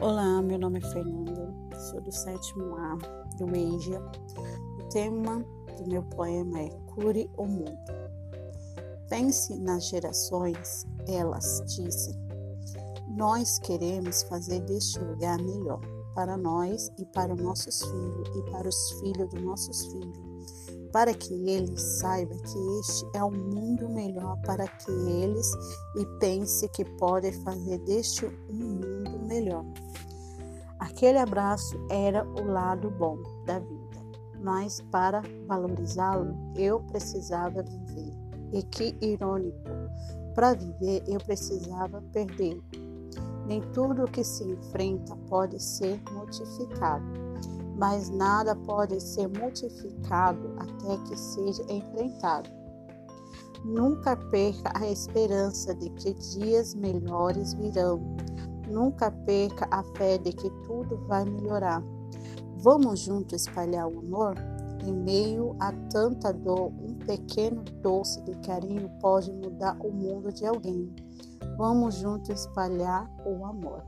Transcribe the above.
Olá, meu nome é Fernanda, sou do sétimo A do EIJA. O tema do meu poema é Cure o Mundo. Pense nas gerações, elas dizem. Nós queremos fazer deste lugar melhor para nós e para nossos filhos e para os filhos dos nossos filhos, para que eles saibam que este é um mundo melhor para que eles e pense que podem fazer deste um mundo melhor. Aquele abraço era o lado bom da vida, mas para valorizá-lo eu precisava viver. E que irônico! Para viver eu precisava perder. Nem tudo que se enfrenta pode ser modificado, mas nada pode ser modificado até que seja enfrentado. Nunca perca a esperança de que dias melhores virão Nunca perca a fé de que tudo vai melhorar. Vamos juntos espalhar o amor? Em meio a tanta dor, um pequeno doce de carinho pode mudar o mundo de alguém. Vamos juntos espalhar o amor.